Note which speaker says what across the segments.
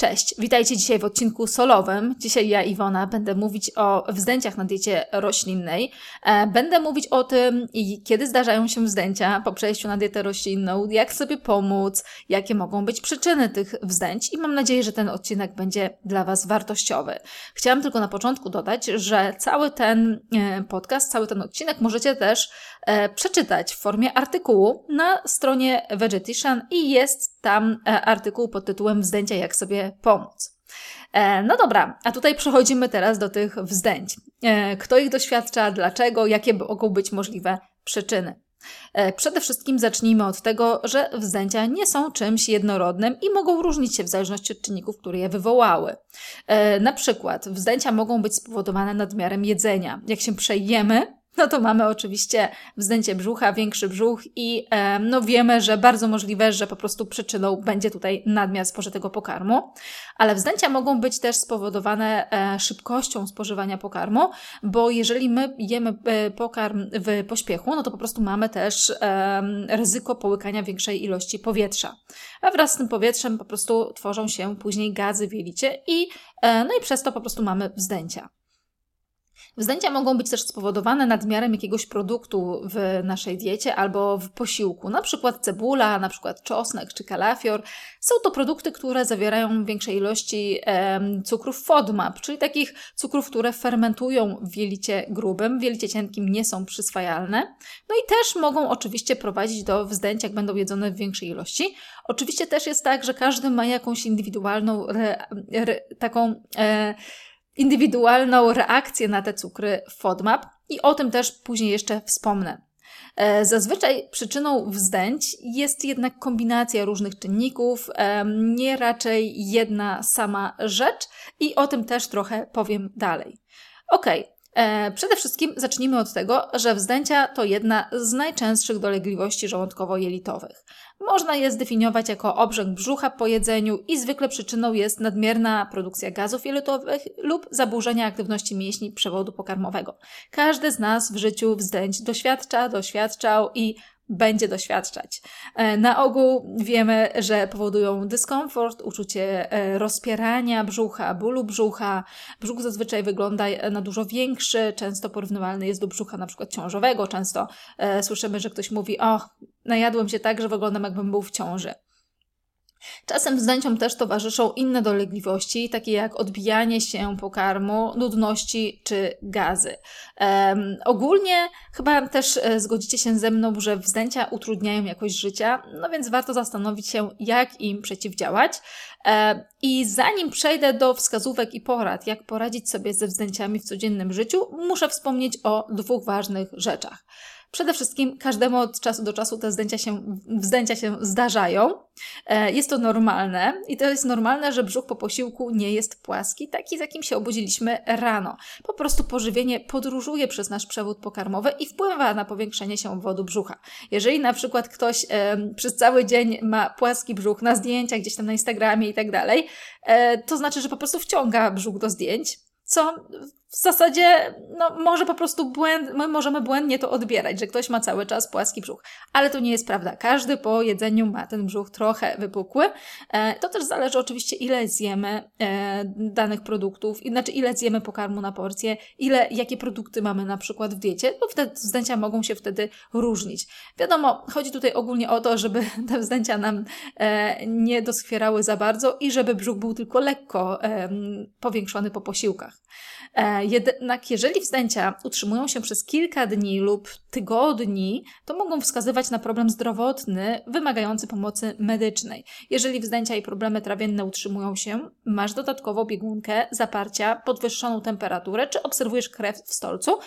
Speaker 1: Cześć, witajcie dzisiaj w odcinku solowym. Dzisiaj ja, Iwona, będę mówić o wzdęciach na diecie roślinnej. E, będę mówić o tym, kiedy zdarzają się wzdęcia po przejściu na dietę roślinną, jak sobie pomóc, jakie mogą być przyczyny tych wzdęć i mam nadzieję, że ten odcinek będzie dla Was wartościowy. Chciałam tylko na początku dodać, że cały ten e, podcast, cały ten odcinek możecie też e, przeczytać w formie artykułu na stronie Vegetician i jest tam artykuł pod tytułem Wzdęcia, jak sobie pomóc. E, no dobra, a tutaj przechodzimy teraz do tych wzdęć. E, kto ich doświadcza, dlaczego, jakie mogą być możliwe przyczyny. E, przede wszystkim zacznijmy od tego, że wzdęcia nie są czymś jednorodnym i mogą różnić się w zależności od czynników, które je wywołały. Na przykład wzdęcia mogą być spowodowane nadmiarem jedzenia. Jak się przejemy, no to mamy oczywiście wzdęcie brzucha, większy brzuch i no wiemy, że bardzo możliwe, że po prostu przyczyną będzie tutaj nadmiar spożytego pokarmu, ale wzdęcia mogą być też spowodowane e, szybkością spożywania pokarmu, bo jeżeli my jemy e, pokarm w pośpiechu, no to po prostu mamy też ryzyko połykania większej ilości powietrza. A wraz z tym powietrzem po prostu tworzą się później gazy w jelicie i e, no i przez to po prostu mamy wzdęcia. Wzdęcia mogą być też spowodowane nadmiarem jakiegoś produktu w naszej diecie albo w posiłku, na przykład cebula, na przykład czosnek czy kalafior. Są to produkty, które zawierają większej ilości e, cukrów FODMAP, czyli takich cukrów, które fermentują w jelicie grubym, w jelicie cienkim nie są przyswajalne. No i też mogą oczywiście prowadzić do wzdęć, jak będą jedzone w większej ilości. Oczywiście też jest tak, że każdy ma jakąś indywidualną re, re, taką e, indywidualną reakcję na te cukry FODMAP i o tym też później jeszcze wspomnę. E, zazwyczaj przyczyną wzdęć jest jednak kombinacja różnych czynników, nie raczej jedna sama rzecz i o tym też trochę powiem dalej. Ok, E, przede wszystkim zacznijmy od tego, że wzdęcia to jedna z najczęstszych dolegliwości żołądkowo-jelitowych. Można je zdefiniować jako obrzęk brzucha po jedzeniu i zwykle przyczyną jest nadmierna produkcja gazów jelitowych lub zaburzenia aktywności mięśni przewodu pokarmowego. Każdy z nas w życiu wzdęć doświadcza, doświadczał i będzie doświadczać. E, na ogół wiemy, że powodują dyskomfort, uczucie e, rozpierania brzucha, bólu brzucha. Brzuch zazwyczaj wygląda na dużo większy, często porównywalny jest do brzucha na przykład ciążowego. Często e, słyszymy, że ktoś mówi, o, najadłem się tak, że wyglądam jakbym był w ciąży. Czasem wzdęciom też towarzyszą inne dolegliwości, takie jak odbijanie się pokarmu, nudności czy gazy. Um, ogólnie chyba też e, zgodzicie się ze mną, że wzdęcia utrudniają jakość życia, no więc warto zastanowić się, jak im przeciwdziałać. E, I zanim przejdę do wskazówek i porad, jak poradzić sobie ze wzdęciami w codziennym życiu, muszę wspomnieć o dwóch ważnych rzeczach. Przede wszystkim każdemu od czasu do czasu te zdjęcia się, wzdęcia się zdarzają. E, jest to normalne i to jest normalne, że brzuch po posiłku nie jest płaski, taki z jakim się obudziliśmy rano. Po prostu pożywienie podróżuje przez nasz przewód pokarmowy i wpływa na powiększenie się obwodu brzucha. Jeżeli na przykład ktoś przez cały dzień ma płaski brzuch na zdjęciach gdzieś tam na Instagramie i tak dalej, e, to znaczy, że po prostu wciąga brzuch do zdjęć, co w zasadzie, no, może po prostu błęd, my możemy błędnie to odbierać, że ktoś ma cały czas płaski brzuch. Ale to nie jest prawda. Każdy po jedzeniu ma ten brzuch trochę wypukły. E, to też zależy oczywiście, ile zjemy e, danych produktów, znaczy ile zjemy pokarmu na porcję, ile, jakie produkty mamy na przykład w diecie, bo wtedy zdjęcia mogą się wtedy różnić. Wiadomo, chodzi tutaj ogólnie o to, żeby te zdjęcia nam e, nie doskwierały za bardzo i żeby brzuch był tylko lekko powiększony po posiłkach. E, jednak jeżeli wzdęcia utrzymują się przez kilka dni lub tygodni, to mogą wskazywać na problem zdrowotny wymagający pomocy medycznej. Jeżeli wzdęcia i problemy trawienne utrzymują się, masz dodatkowo biegunkę, zaparcia, podwyższoną temperaturę, czy obserwujesz krew w stolcu,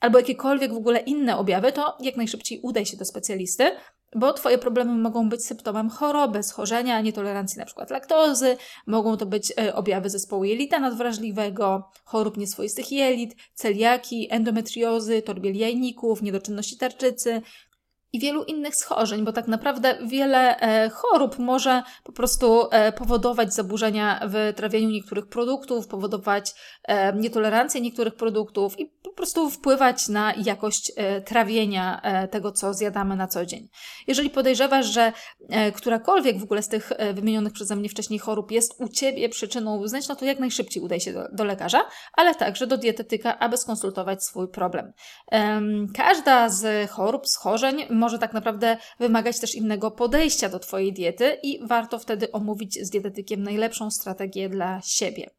Speaker 1: albo jakiekolwiek w ogóle inne objawy, to jak najszybciej udaj się do specjalisty, bo Twoje problemy mogą być symptomem choroby, schorzenia, nietolerancji np. laktozy, mogą to być e, objawy zespołu jelita nadwrażliwego, chorób nieswoistych jelit, celiaki, endometriozy, torbieli jajników, niedoczynności tarczycy, i wielu innych schorzeń, bo tak naprawdę wiele e, chorób może po prostu e, powodować zaburzenia w trawieniu niektórych produktów, powodować e, nietolerancję niektórych produktów i po prostu wpływać na jakość trawienia tego, co zjadamy na co dzień. Jeżeli podejrzewasz, że którakolwiek w ogóle z tych wymienionych przeze mnie wcześniej chorób jest u Ciebie przyczyną wzdęć, no to jak najszybciej udaj się do, do lekarza, ale także do dietetyka, aby skonsultować swój problem. Każda z chorób, schorzeń może tak naprawdę wymagać też innego podejścia do Twojej diety i warto wtedy omówić z dietetykiem najlepszą strategię dla siebie.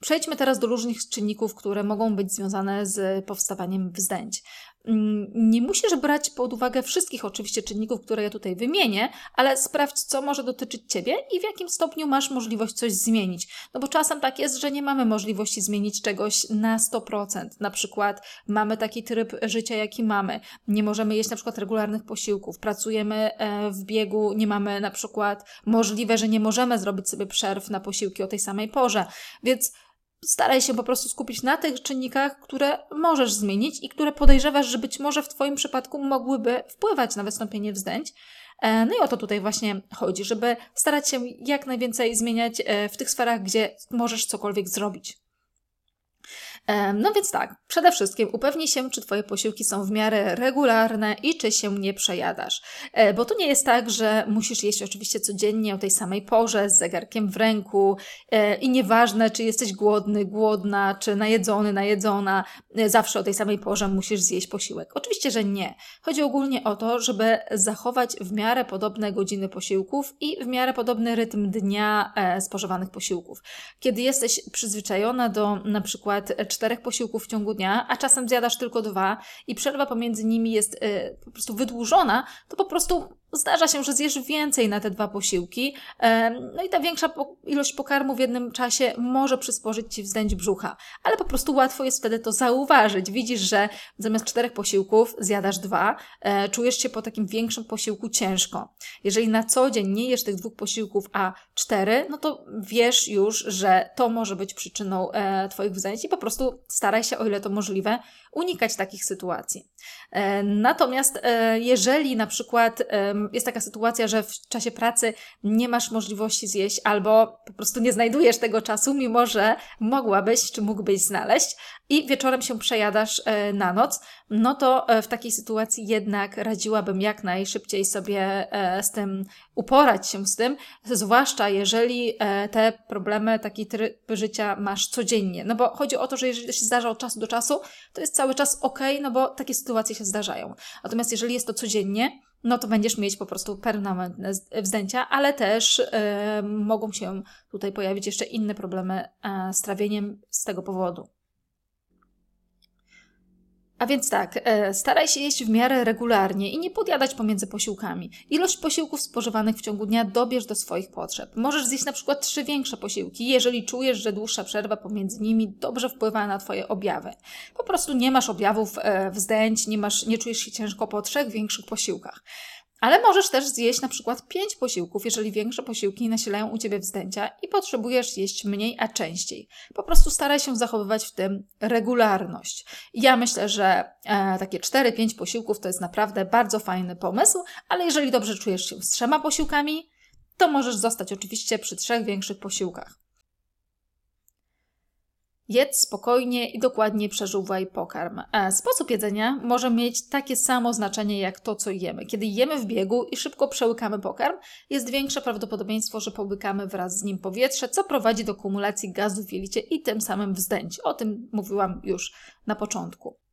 Speaker 1: Przejdźmy teraz do różnych czynników, które mogą być związane z powstawaniem wzdęć. Mm, nie musisz brać pod uwagę wszystkich oczywiście czynników, które ja tutaj wymienię, ale sprawdź, co może dotyczyć Ciebie i w jakim stopniu masz możliwość coś zmienić. No bo czasem tak jest, że nie mamy możliwości zmienić czegoś na 100%. Na przykład mamy taki tryb życia, jaki mamy. Nie możemy jeść na przykład regularnych posiłków. Pracujemy e, w biegu, nie mamy na przykład możliwe, że nie możemy zrobić sobie przerw na posiłki o tej samej porze. Więc staraj się po prostu skupić na tych czynnikach, które możesz zmienić i które podejrzewasz, że być może w Twoim przypadku mogłyby wpływać na wystąpienie wzdęć. E, no i o to tutaj właśnie chodzi, żeby starać się jak najwięcej zmieniać e, w tych sferach, gdzie możesz cokolwiek zrobić. No więc tak, przede wszystkim upewnij się, czy Twoje posiłki są w miarę regularne i czy się nie przejadasz. E, bo to nie jest tak, że musisz jeść oczywiście codziennie o tej samej porze, z zegarkiem w ręku e, i nieważne, czy jesteś głodny, głodna, czy najedzony, najedzona, e, zawsze o tej samej porze musisz zjeść posiłek. Oczywiście, że nie. Chodzi ogólnie o to, żeby zachować w miarę podobne godziny posiłków i w miarę podobny rytm dnia spożywanych posiłków. Kiedy jesteś przyzwyczajona do na przykład czterech posiłków w ciągu dnia, a czasem zjadasz tylko dwa i przerwa pomiędzy nimi jest y, po prostu wydłużona, to po prostu zdarza się, że zjesz więcej na te dwa posiłki. No i ta większa ilość pokarmu w jednym czasie może przysporzyć Ci wzdęć brzucha, ale po prostu łatwo jest wtedy to zauważyć. Widzisz, że zamiast czterech posiłków zjadasz dwa, e, czujesz się po takim większym posiłku ciężko. Jeżeli na co dzień nie jesz tych dwóch posiłków, a cztery, no to wiesz już, że to może być przyczyną e, Twoich wzdęć i po prostu staraj się, o ile to możliwe, unikać takich sytuacji. E, natomiast jeżeli na przykład jest taka sytuacja, że w czasie pracy nie masz możliwości zjeść albo po prostu nie znajdujesz tego czasu, mimo że mogłabyś czy mógłbyś znaleźć i wieczorem się przejadasz e, na noc, no to e, w takiej sytuacji jednak radziłabym jak najszybciej sobie e, z tym uporać się z tym, zwłaszcza jeżeli te problemy, taki tryb życia masz codziennie. No bo chodzi o to, że jeżeli to się zdarza od czasu do czasu, to jest cały czas ok, no bo takie sytuacje się zdarzają. Natomiast jeżeli jest to codziennie, no to będziesz mieć po prostu permanentne wzdęcia, ale też y, mogą się tutaj pojawić jeszcze inne problemy y, z trawieniem z tego powodu. A więc tak, e, staraj się jeść w miarę regularnie i nie podjadać pomiędzy posiłkami. Ilość posiłków spożywanych w ciągu dnia dobierz do swoich potrzeb. Możesz zjeść na przykład trzy większe posiłki, jeżeli czujesz, że dłuższa przerwa pomiędzy nimi dobrze wpływa na Twoje objawy. Po prostu nie masz objawów e, wzdęć, nie, masz, nie czujesz się ciężko po trzech większych posiłkach. Ale możesz też zjeść na przykład 5 posiłków, jeżeli większe posiłki nasilają u Ciebie wzdęcia i potrzebujesz jeść mniej, a częściej. Po prostu staraj się zachowywać w tym regularność. Ja myślę, że e, takie 4-5 posiłków to jest naprawdę bardzo fajny pomysł, ale jeżeli dobrze czujesz się z trzema posiłkami, to możesz zostać oczywiście przy trzech większych posiłkach. Jedz spokojnie i dokładnie przeżuwaj pokarm. E, sposób jedzenia może mieć takie samo znaczenie jak to, co jemy. Kiedy jemy w biegu i szybko przełykamy pokarm, jest większe prawdopodobieństwo, że połykamy wraz z nim powietrze, co prowadzi do kumulacji gazu w jelicie i tym samym wzdęć. O tym mówiłam już na początku.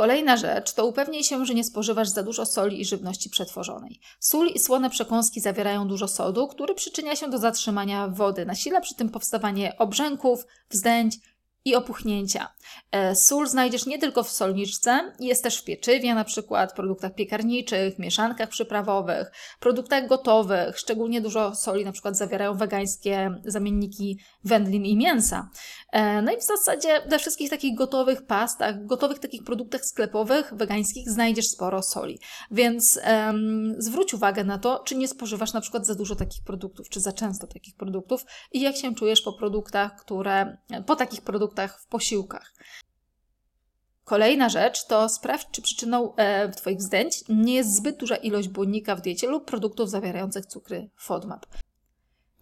Speaker 1: Kolejna rzecz to upewnij się, że nie spożywasz za dużo soli i żywności przetworzonej. Sól i słone przekąski zawierają dużo sodu, który przyczynia się do zatrzymania wody. Nasila przy tym powstawanie obrzęków, wzdęć i opuchnięcia. E, sól znajdziesz nie tylko w solniczce, jest też w pieczywie, na przykład produktach piekarniczych, mieszankach przyprawowych, produktach gotowych. Szczególnie dużo soli na przykład zawierają wegańskie zamienniki wędlin i mięsa. E, no i w zasadzie we wszystkich takich gotowych pastach, gotowych takich produktach sklepowych, wegańskich znajdziesz sporo soli. Więc um, zwróć uwagę na to, czy nie spożywasz na przykład za dużo takich produktów, czy za często takich produktów i jak się czujesz po produktach, które, po takich produktach w posiłkach. Kolejna rzecz to sprawdź, czy przyczyną e, Twoich wzdęć nie jest zbyt duża ilość błonnika w diecie lub produktów zawierających cukry FODMAP.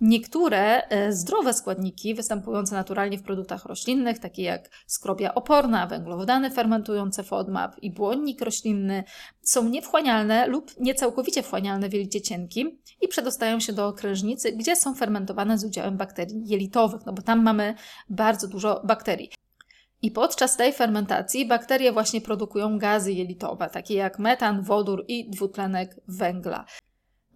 Speaker 1: Niektóre e, zdrowe składniki występujące naturalnie w produktach roślinnych, takie jak skrobia oporna, węglowodany fermentujące FODMAP i błonnik roślinny, są niewchłanialne lub niecałkowicie wchłanialne w jelicie cienkim i przedostają się do krężnicy, gdzie są fermentowane z udziałem bakterii jelitowych, no bo tam mamy bardzo dużo bakterii. I podczas tej fermentacji bakterie właśnie produkują gazy jelitowe, takie jak metan, wodór i dwutlenek węgla.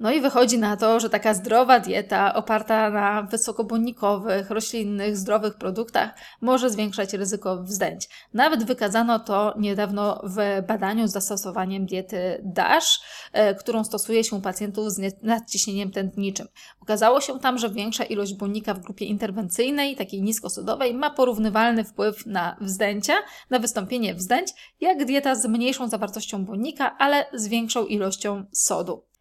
Speaker 1: No i wychodzi na to, że taka zdrowa dieta oparta na wysokobłonnikowych, roślinnych, zdrowych produktach może zwiększać ryzyko wzdęć. Nawet wykazano to niedawno w badaniu z zastosowaniem diety DASH, e, którą stosuje się u pacjentów z nadciśnieniem tętniczym. Okazało się tam, że większa ilość błonnika w grupie interwencyjnej, takiej niskosodowej, ma porównywalny wpływ na wzdęcia, na wystąpienie wzdęć, jak dieta z mniejszą zawartością błonnika, ale z większą ilością sodu.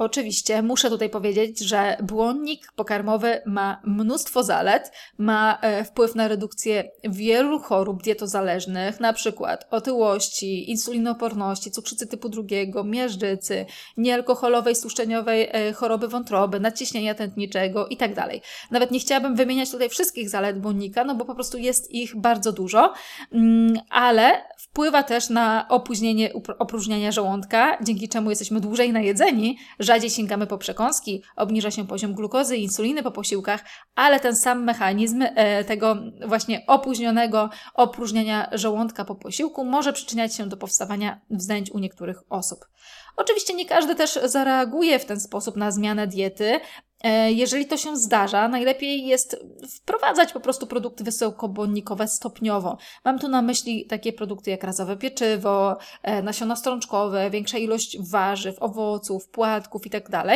Speaker 1: Oczywiście muszę tutaj powiedzieć, że błonnik pokarmowy ma mnóstwo zalet, ma e, wpływ na redukcję wielu chorób dietozależnych, przykład otyłości, insulinoporności, cukrzycy typu drugiego, miażdżycy, niealkoholowej, stłuszczeniowej e, choroby wątroby, nadciśnienia tętniczego itd. Tak Nawet nie chciałabym wymieniać tutaj wszystkich zalet błonnika, no bo po prostu jest ich bardzo dużo, mm, ale wpływa też na opóźnienie opróżniania żołądka, dzięki czemu jesteśmy dłużej najedzeni, rzadziej sięgamy po przekąski, obniża się poziom glukozy i insuliny po posiłkach, ale ten sam mechanizm e, tego właśnie opóźnionego opróżniania żołądka po posiłku może przyczyniać się do powstawania wzdęć u niektórych osób. Oczywiście nie każdy też zareaguje w ten sposób na zmianę diety, jeżeli to się zdarza, najlepiej jest wprowadzać po prostu produkty wysokobłonnikowe stopniowo. Mam tu na myśli takie produkty jak razowe pieczywo, e, nasiona strączkowe, większa ilość warzyw, owoców, płatków itd. Tak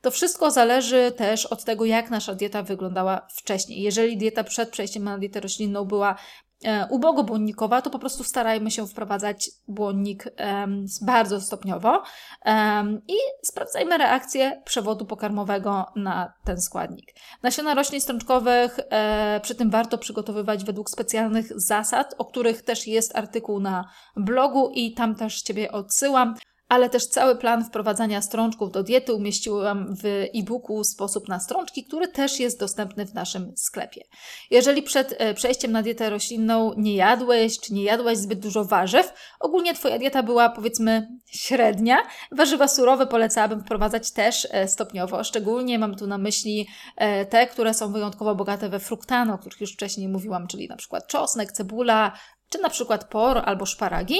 Speaker 1: to wszystko zależy też od tego, jak nasza dieta wyglądała wcześniej. Jeżeli dieta przed przejściem na dietę roślinną była E, ubogo błonnikowa, to po prostu starajmy się wprowadzać błonnik um, bardzo stopniowo um, i sprawdzajmy reakcję przewodu pokarmowego na ten składnik. Nasiona roślin strączkowych e, przy tym warto przygotowywać według specjalnych zasad, o których też jest artykuł na blogu i tam też Ciebie odsyłam ale też cały plan wprowadzania strączków do diety umieściłam w e-booku Sposób na strączki, który też jest dostępny w naszym sklepie. Jeżeli przed e, przejściem na dietę roślinną nie jadłeś, czy nie jadłaś zbyt dużo warzyw, ogólnie Twoja dieta była powiedzmy średnia, warzywa surowe polecałabym wprowadzać też e, stopniowo. Szczególnie mam tu na myśli e, te, które są wyjątkowo bogate we fruktano, o których już wcześniej mówiłam, czyli na przykład czosnek, cebula, czy na przykład por albo szparagi,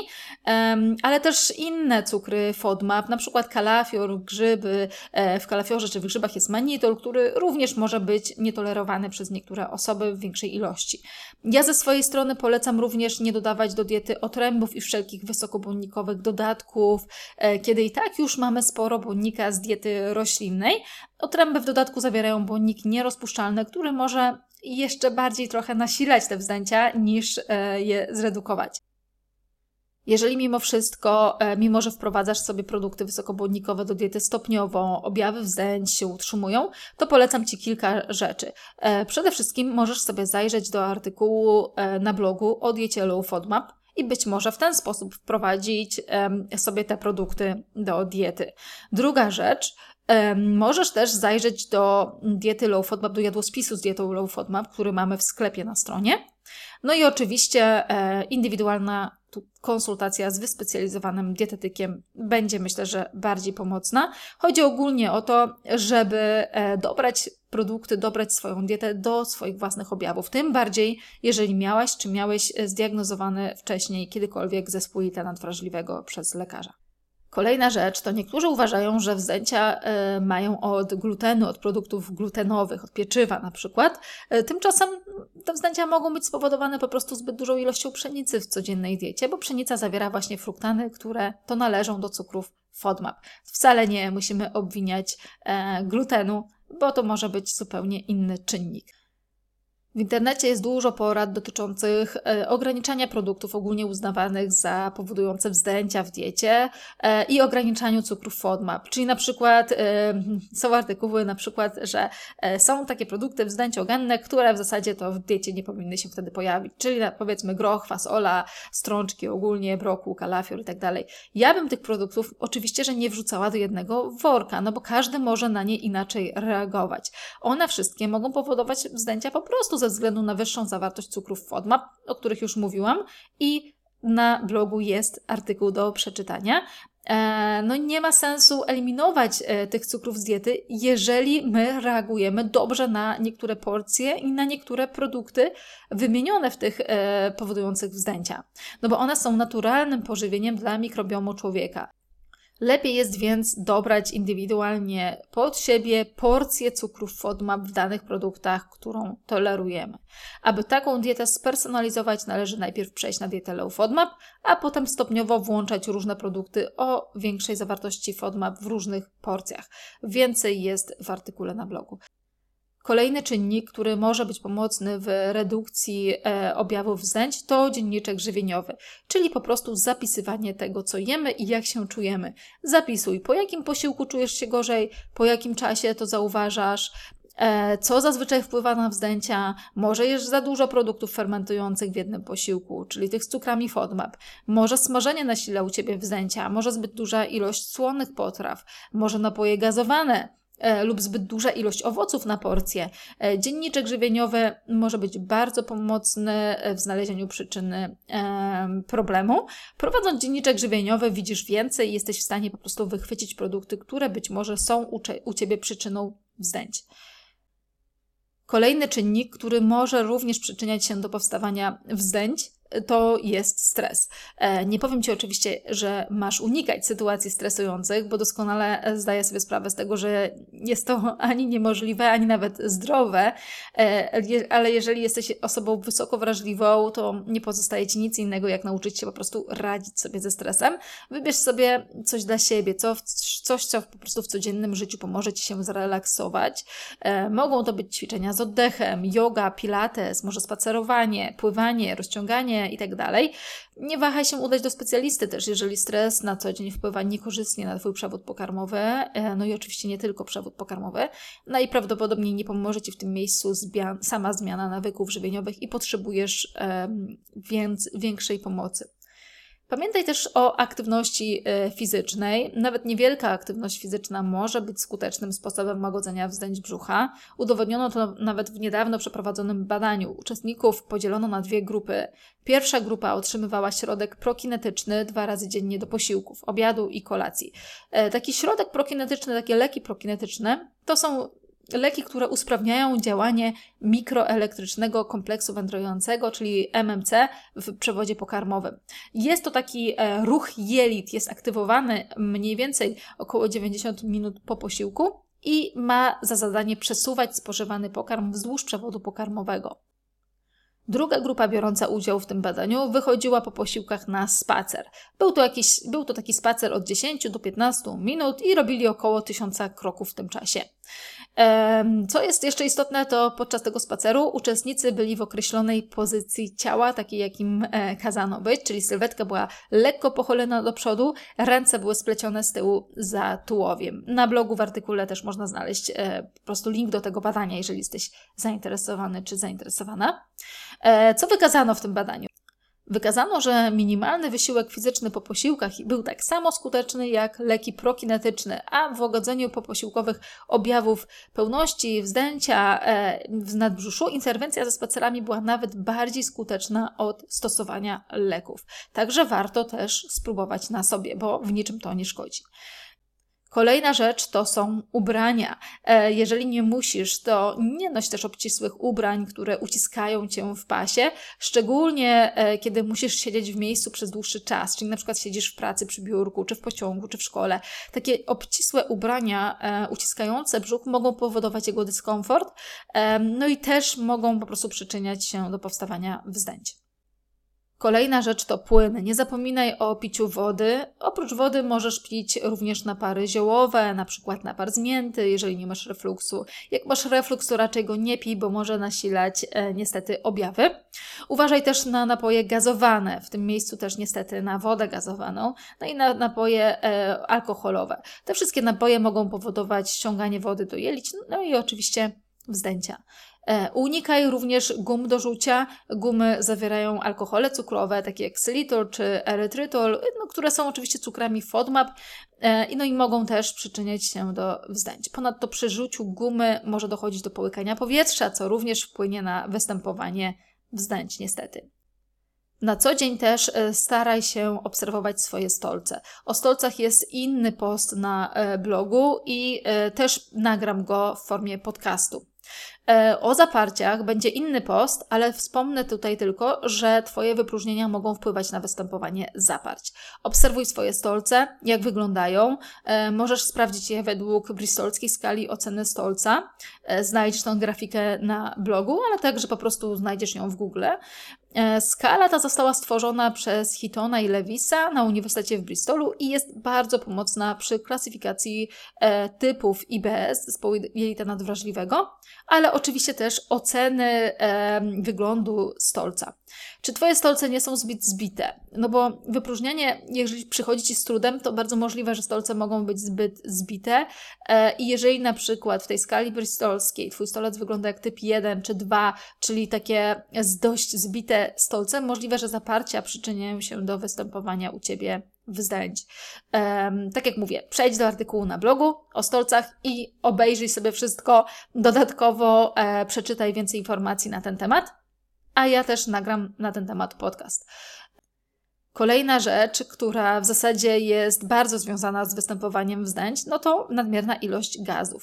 Speaker 1: ale też inne cukry FODMAP, na przykład kalafior, grzyby. E, w kalafiorze czy w grzybach jest manitol, który również może być nietolerowany przez niektóre osoby w większej ilości. Ja ze swojej strony polecam również nie dodawać do diety otrębów i wszelkich wysokobłonnikowych dodatków, e, kiedy i tak już mamy sporo błonnika z diety roślinnej. Otręby w dodatku zawierają błonnik nierozpuszczalny, który może jeszcze bardziej trochę nasilać te wzdęcia niż e, je zredukować. Jeżeli mimo wszystko, e, mimo że wprowadzasz sobie produkty wysokobłonnikowe do diety stopniowo, objawy wzdęć się utrzymują, to polecam Ci kilka rzeczy. E, przede wszystkim możesz sobie zajrzeć do artykułu na blogu o diecie Low FODMAP i być może w ten sposób wprowadzić sobie te produkty do diety. Druga rzecz, Możesz też zajrzeć do diety low FODMAP, do jadłospisu z dietą low FODMAP, który mamy w sklepie na stronie. No i oczywiście e, indywidualna konsultacja z wyspecjalizowanym dietetykiem będzie myślę, że bardziej pomocna. Chodzi ogólnie o to, żeby e, dobrać produkty, dobrać swoją dietę do swoich własnych objawów. Tym bardziej, jeżeli miałaś czy miałeś zdiagnozowany wcześniej kiedykolwiek zespół jelita nadwrażliwego przez lekarza. Kolejna rzecz to niektórzy uważają, że wzdęcia y, mają od glutenu, od produktów glutenowych, od pieczywa na przykład. Y, tymczasem te wzdęcia mogą być spowodowane po prostu zbyt dużą ilością pszenicy w codziennej diecie, bo pszenica zawiera właśnie fruktany, które to należą do cukrów FODMAP. Wcale nie musimy obwiniać e, glutenu, bo to może być zupełnie inny czynnik. W internecie jest dużo porad dotyczących e, ograniczania produktów ogólnie uznawanych za powodujące wzdęcia w diecie e, i ograniczaniu cukrów FODMAP. Czyli na przykład e, są artykuły na przykład, że są takie produkty wzdęciogenne, które w zasadzie to w diecie nie powinny się wtedy pojawić. Czyli powiedzmy groch, fasola, strączki ogólnie, brokuł, kalafior i tak dalej. Ja bym tych produktów oczywiście, że nie wrzucała do jednego worka, no bo każdy może na nie inaczej reagować. One wszystkie mogą powodować wzdęcia po prostu ze względu na wyższą zawartość cukrów FODMAP, o których już mówiłam, i na blogu jest artykuł do przeczytania. E, no nie ma sensu eliminować e, tych cukrów z diety, jeżeli my reagujemy dobrze na niektóre porcje i na niektóre produkty wymienione w tych e, powodujących wzdęcia. No bo one są naturalnym pożywieniem dla mikrobiomu człowieka. Lepiej jest więc dobrać indywidualnie pod siebie porcję cukrów FODMAP w danych produktach, którą tolerujemy. Aby taką dietę spersonalizować, należy najpierw przejść na dietę low FODMAP, a potem stopniowo włączać różne produkty o większej zawartości FODMAP w różnych porcjach. Więcej jest w artykule na blogu. Kolejny czynnik, który może być pomocny w redukcji e, objawów wzdęć, to dzienniczek żywieniowy, czyli po prostu zapisywanie tego, co jemy i jak się czujemy. Zapisuj, po jakim posiłku czujesz się gorzej, po jakim czasie to zauważasz, e, co zazwyczaj wpływa na wzdęcia, może jesz za dużo produktów fermentujących w jednym posiłku, czyli tych z cukrami FODMAP, może smażenie nasila u Ciebie wzdęcia, może zbyt duża ilość słonych potraw, może napoje gazowane, lub zbyt duża ilość owoców na porcję. E, dzienniczek żywieniowy może być bardzo pomocny e, w znalezieniu przyczyny problemu. Prowadząc dzienniczek żywieniowy widzisz więcej i jesteś w stanie po prostu wychwycić produkty, które być może są u Ciebie przyczyną wzdęć. Kolejny czynnik, który może również przyczyniać się do powstawania wzdęć, to jest stres. E, nie powiem Ci oczywiście, że masz unikać sytuacji stresujących, bo doskonale zdaję sobie sprawę z tego, że jest to ani niemożliwe, ani nawet zdrowe, e, ale jeżeli jesteś osobą wysoko wrażliwą, to nie pozostaje Ci nic innego, jak nauczyć się po prostu radzić sobie ze stresem. Wybierz sobie coś dla siebie, coś, co po prostu w codziennym życiu pomoże Ci się zrelaksować. E, mogą to być ćwiczenia z oddechem, yoga, pilates, może spacerowanie, pływanie, rozciąganie i tak dalej. Nie wahaj się udać do specjalisty też, jeżeli stres na co dzień wpływa niekorzystnie na Twój przewód pokarmowy, e, no i oczywiście nie tylko przewód pokarmowy, najprawdopodobniej nie pomoże Ci w tym miejscu sama zmiana nawyków żywieniowych i potrzebujesz więc większej pomocy. Pamiętaj też o aktywności e, fizycznej. Nawet niewielka aktywność fizyczna może być skutecznym sposobem łagodzenia wzdęć brzucha. Udowodniono to nawet w niedawno przeprowadzonym badaniu. Uczestników podzielono na dwie grupy. Pierwsza grupa otrzymywała środek prokinetyczny dwa razy dziennie do posiłków, obiadu i kolacji. E, taki środek prokinetyczny, takie leki prokinetyczne, to są leki, które usprawniają działanie mikroelektrycznego kompleksu wędrującego, czyli MMC w przewodzie pokarmowym. Jest to taki e, ruch jelit, jest aktywowany mniej więcej około 90 minut po posiłku i ma za zadanie przesuwać spożywany pokarm wzdłuż przewodu pokarmowego. Druga grupa biorąca udział w tym badaniu wychodziła po posiłkach na spacer. Był to, jakiś, był to taki spacer od 10 do 15 minut i robili około 1000 kroków w tym czasie. Co jest jeszcze istotne, to podczas tego spaceru uczestnicy byli w określonej pozycji ciała, takiej jakim e, kazano być, czyli sylwetka była lekko pochylona do przodu, ręce były splecione z tyłu za tułowiem. Na blogu w artykule też można znaleźć e, po prostu link do tego badania, jeżeli jesteś zainteresowany czy zainteresowana. E, co wykazano w tym badaniu? Wykazano, że minimalny wysiłek fizyczny po posiłkach był tak samo skuteczny jak leki prokinetyczne, a w łagodzeniu poposiłkowych objawów pełności, wzdęcia e, w nadbrzuszu interwencja ze spacerami była nawet bardziej skuteczna od stosowania leków. Także warto też spróbować na sobie, bo w niczym to nie szkodzi. Kolejna rzecz to są ubrania. E, jeżeli nie musisz, to nie noś też obcisłych ubrań, które uciskają cię w pasie, szczególnie e, kiedy musisz siedzieć w miejscu przez dłuższy czas, czyli na przykład siedzisz w pracy przy biurku, czy w pociągu, czy w szkole. Takie obcisłe ubrania e, uciskające brzuch mogą powodować jego dyskomfort, no i też mogą po prostu przyczyniać się do powstawania wzdęć. Kolejna rzecz to płyny. Nie zapominaj o piciu wody. Oprócz wody możesz pić również napary ziołowe, na przykład napar z mięty, jeżeli nie masz refluksu. Jak masz refluks, to raczej go nie pij, bo może nasilać e, niestety objawy. Uważaj też na napoje gazowane, w tym miejscu też niestety na wodę gazowaną, no i na napoje e, alkoholowe. Te wszystkie napoje mogą powodować ściąganie wody do jelic, no i oczywiście wzdęcia. E, unikaj również gum do rzucia. Gumy zawierają alkohole cukrowe, takie jak xylitol czy erytrytol, no, które są oczywiście cukrami FODMAP e, no i mogą też przyczyniać się do wzdęć. Ponadto przy rzuciu gumy może dochodzić do połykania powietrza, co również wpłynie na występowanie wzdęć niestety. Na co dzień też e, staraj się obserwować swoje stolce. O stolcach jest inny post na blogu i też nagram go w formie podcastu. E, o zaparciach będzie inny post, ale wspomnę tutaj tylko, że Twoje wypróżnienia mogą wpływać na występowanie zaparć. Obserwuj swoje stolce, jak wyglądają. E, możesz sprawdzić je według bristolskiej skali oceny stolca. E, znajdziesz tą grafikę na blogu, ale także po prostu znajdziesz ją w Google. Skala ta została stworzona przez Hitona i Lewisa na Uniwersytecie w Bristolu i jest bardzo pomocna przy klasyfikacji typów IBS, zespołu jelita nadwrażliwego, ale oczywiście też oceny e, wyglądu stolca. Czy Twoje stolce nie są zbyt zbite? No bo wypróżnianie, jeżeli przychodzi Ci z trudem, to bardzo możliwe, że stolce mogą być zbyt zbite e, i jeżeli na przykład w tej skali bristolskiej Twój stolec wygląda jak typ 1 czy 2, czyli takie dość zbite stolce, możliwe, że zaparcia przyczyniają się do występowania u Ciebie wzdęć. Um, tak jak mówię, przejdź do artykułu na blogu o stolcach i obejrzyj sobie wszystko. Dodatkowo e, przeczytaj więcej informacji na ten temat, a ja też nagram na ten temat podcast. Kolejna rzecz, która w zasadzie jest bardzo związana z występowaniem wzdęć, no to nadmierna ilość gazów.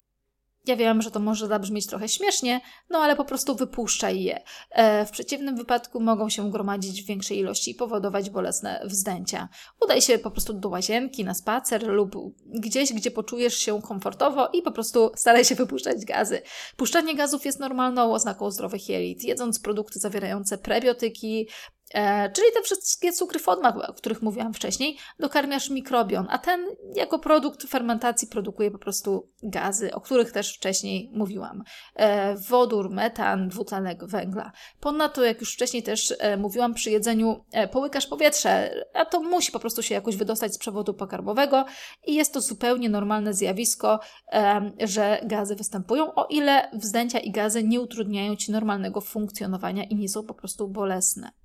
Speaker 1: Ja wiem, że to może zabrzmieć trochę śmiesznie, no ale po prostu wypuszczaj je. E, w przeciwnym wypadku mogą się gromadzić w większej ilości i powodować bolesne wzdęcia. Udaj się po prostu do łazienki, na spacer lub gdzieś, gdzie poczujesz się komfortowo i po prostu staraj się wypuszczać gazy. Puszczanie gazów jest normalną oznaką zdrowych jelit. Jedząc produkty zawierające prebiotyki, E, czyli te wszystkie cukry FODMAP, o których mówiłam wcześniej, dokarmiasz mikrobion, a ten jako produkt fermentacji produkuje po prostu gazy, o których też wcześniej mówiłam. E, wodór, metan, dwutlenek węgla. Ponadto, jak już wcześniej też e, mówiłam, przy jedzeniu e, połykasz powietrze, a to musi po prostu się jakoś wydostać z przewodu pokarmowego i jest to zupełnie normalne zjawisko, e, że gazy występują, o ile wzdęcia i gazy nie utrudniają Ci normalnego funkcjonowania i nie są po prostu bolesne.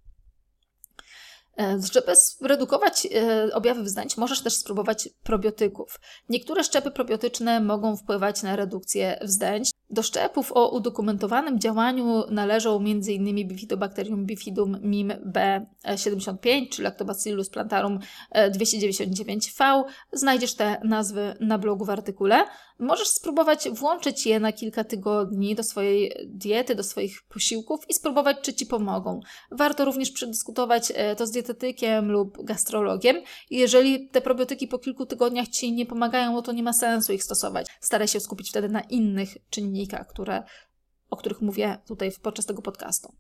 Speaker 1: E, żeby zredukować e, objawy wzdęć, możesz też spróbować probiotyków. Niektóre szczepy probiotyczne mogą wpływać na redukcję wzdęć. Do szczepów o udokumentowanym działaniu należą m.in. Bifidobacterium bifidum mim B75 czy Lactobacillus plantarum 299V. Znajdziesz te nazwy na blogu w artykule. Możesz spróbować włączyć je na kilka tygodni do swojej diety, do swoich posiłków i spróbować, czy Ci pomogą. Warto również przedyskutować e, to z dietetykiem lub gastrologiem. Jeżeli te probiotyki po kilku tygodniach Ci nie pomagają, no to nie ma sensu ich stosować. Staraj się skupić wtedy na innych czynnikach, które, o których mówię tutaj podczas tego podcastu.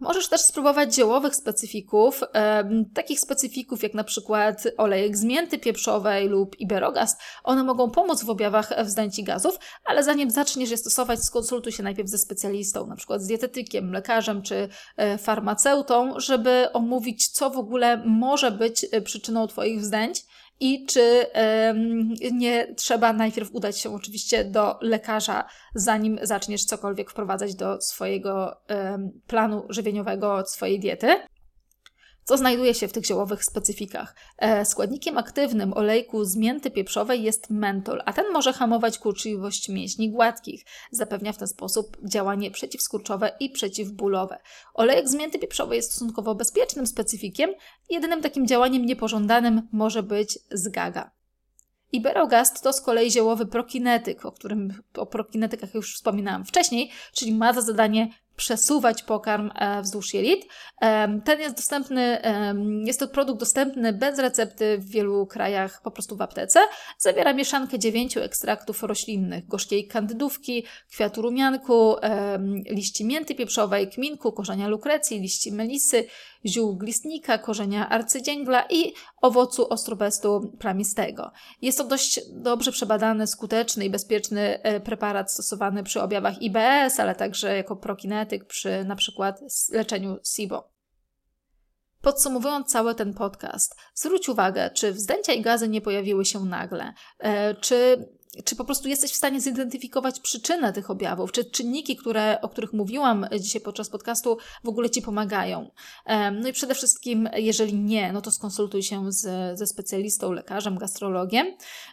Speaker 1: Możesz też spróbować ziołowych specyfików, e, takich specyfików jak na przykład olejek z mięty pieprzowej lub iberogaz. One mogą pomóc w objawach wzdęci gazów, ale zanim zaczniesz je stosować, skonsultuj się najpierw ze specjalistą, na przykład z dietetykiem, lekarzem czy e, farmaceutą, żeby omówić, co w ogóle może być e, przyczyną Twoich wzdęć i czy nie trzeba najpierw udać się oczywiście do lekarza, zanim zaczniesz cokolwiek wprowadzać do swojego planu żywieniowego, swojej diety. Co znajduje się w tych ziołowych specyfikach? E, składnikiem aktywnym olejku z mięty pieprzowej jest mentol, a ten może hamować kurczliwość mięśni gładkich. Zapewnia w ten sposób działanie przeciwskurczowe i przeciwbólowe. Olejek z mięty pieprzowej jest stosunkowo bezpiecznym specyfikiem. Jedynym takim działaniem niepożądanym może być zgaga. Iberogast to z kolei ziołowy prokinetyk, o którym o prokinetykach już wspominałam wcześniej, czyli ma za zadanie przesuwać pokarm e, wzdłuż jelit. Ten jest dostępny, jest to produkt dostępny bez recepty w wielu krajach, po prostu w aptece. Zawiera mieszankę dziewięciu ekstraktów roślinnych, gorzkiej kandydówki, kwiatu rumianku, liści mięty pieprzowej, kminku, korzenia lukrecji, liści melisy, ziół glistnika, korzenia arcydzięgla i owocu ostrobestu plamistego. Jest to dość dobrze przebadany, skuteczny i bezpieczny e, preparat stosowany przy objawach IBS, ale także jako prokinetyk przy na przykład leczeniu SIBO. Podsumowując cały ten podcast, zwróć uwagę, czy wzdęcia i gazy nie pojawiły się nagle, e, czy czy po prostu jesteś w stanie zidentyfikować przyczynę tych objawów, czy czynniki, które, o których mówiłam dzisiaj podczas podcastu, w ogóle ci pomagają. No i przede wszystkim, jeżeli nie, no to skonsultuj się z, ze specjalistą, lekarzem, gastrologiem.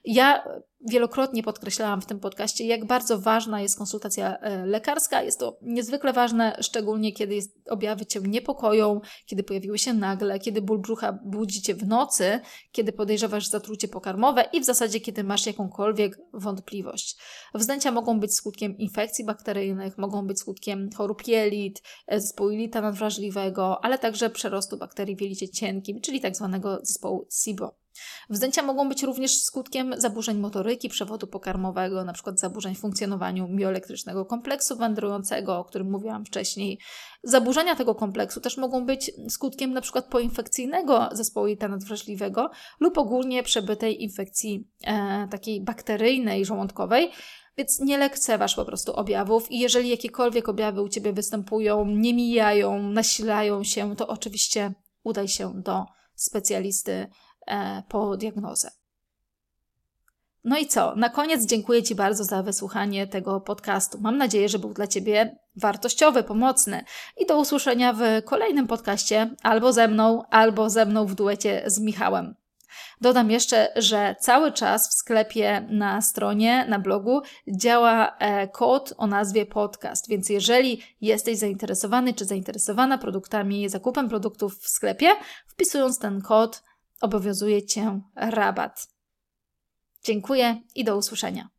Speaker 1: Ja wielokrotnie podkreślałam w tym podcaście, jak bardzo ważna jest konsultacja e, lekarska. Jest to niezwykle ważne, szczególnie kiedy jest, objawy Cię niepokoją, kiedy pojawiły się nagle, kiedy ból brzucha budzi Cię w nocy, kiedy podejrzewasz zatrucie pokarmowe i w zasadzie kiedy masz jakąkolwiek wątpliwość. Wzdęcia mogą być skutkiem infekcji bakteryjnych, mogą być skutkiem chorób jelit, zespołu jelita nadwrażliwego, ale także przerostu bakterii w jelicie cienkim, czyli tak zwanego zespołu SIBO. Wzdęcia mogą być również skutkiem zaburzeń motoryki przewodu pokarmowego, np. zaburzeń w funkcjonowaniu mioelektrycznego kompleksu wędrującego, o którym mówiłam wcześniej. Zaburzenia tego kompleksu też mogą być skutkiem np. poinfekcyjnego zespołu jelita nadwrażliwego lub ogólnie przebytej infekcji e, takiej bakteryjnej, żołądkowej, więc nie lekceważ po prostu objawów i jeżeli jakiekolwiek objawy u Ciebie występują, nie mijają, nasilają się, to oczywiście udaj się do specjalisty po diagnozę. No i co? Na koniec dziękuję Ci bardzo za wysłuchanie tego podcastu. Mam nadzieję, że był dla Ciebie wartościowy, pomocny. I do usłyszenia w kolejnym podcaście albo ze mną, albo ze mną w duecie z Michałem. Dodam jeszcze, że cały czas w sklepie na stronie, na blogu działa e, kod o nazwie podcast, więc jeżeli jesteś zainteresowany czy zainteresowana produktami, zakupem produktów w sklepie, wpisując ten kod, obowiązuje Cię rabat. Dziękuję i do usłyszenia.